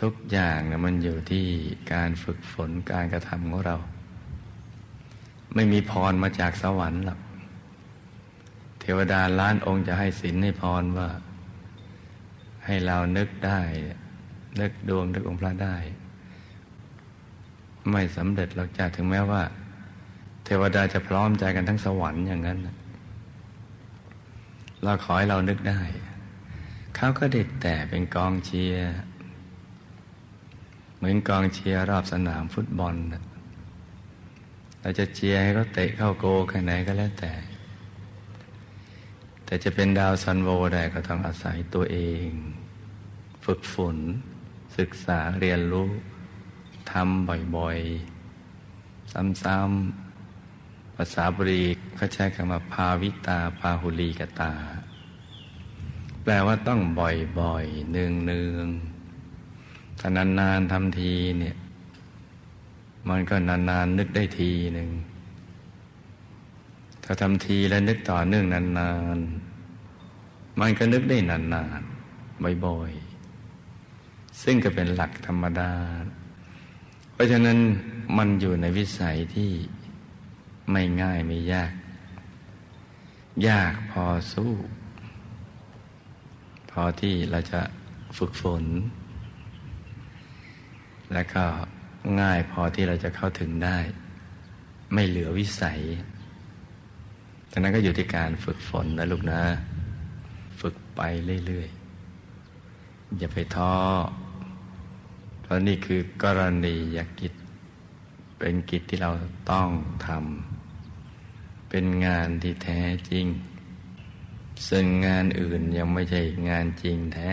ทุกอย่างนะมันอยู่ที่การฝึกฝนการกระทำของเรา ไม่มีพรมาจากสวรรค์หรอกเทวดาล้านองค์จะให้ศีลให้พรว่า ให้เรานึกได้ นึกดวงนึกองค์พระได้ ไม่สำเร็จเราจะถึงแม้ว่า เทวดาจะพร้อมใจกันทั้งสวรรค์อย่างนั้นเราขอให้เรานึกได้ เขาก็เด็ดแต่เป็นกองเชียร์ เหมือนกองเชียร์รอบสนามฟุตบอลเราจะเชียร์ให้เขาเตะเข้าโกล์แค่ไหนก็แล้วแต่ แต่จะเป็นดาวซัลโวได้ก็ต้องอาศัยตัวเอง ฝึกฝน ศึกษาเรียนรู้ทำบ่อยๆ ซ้ำๆภาษาบาลีเขาใช้คำว่าภาวิตาพาหุลีกตา แปลว่าต้องบ่อยๆ เนืองๆ ถ้านานๆทำทีเนี่ย มันก็นานๆนึกได้ทีหนึ่ง ถ้าทำทีแล้วนึกต่อเนื่องนานๆ มันก็นึกได้นานๆ บ่อยๆ ซึ่งก็เป็นหลักธรรมดา เพราะฉะนั้นมันอยู่ในวิสัยที่ไม่ง่ายไม่ยาก ยากพอสู้ พอที่เราจะฝึกฝน และก็ง่ายพอที่เราจะเข้าถึงได้ ไม่เหลือวิสัยดังนั้นก็อยู่ที่การฝึกฝนนะลูกนะ ฝึกไปเรื่อยๆ อย่าไปท้อ เพราะนี่คือกรณียกิจ เป็นกิจที่เราต้องทำ เป็นงานที่แท้จริง ซึ่งงานอื่นยังไม่ใช่งานจริงแท้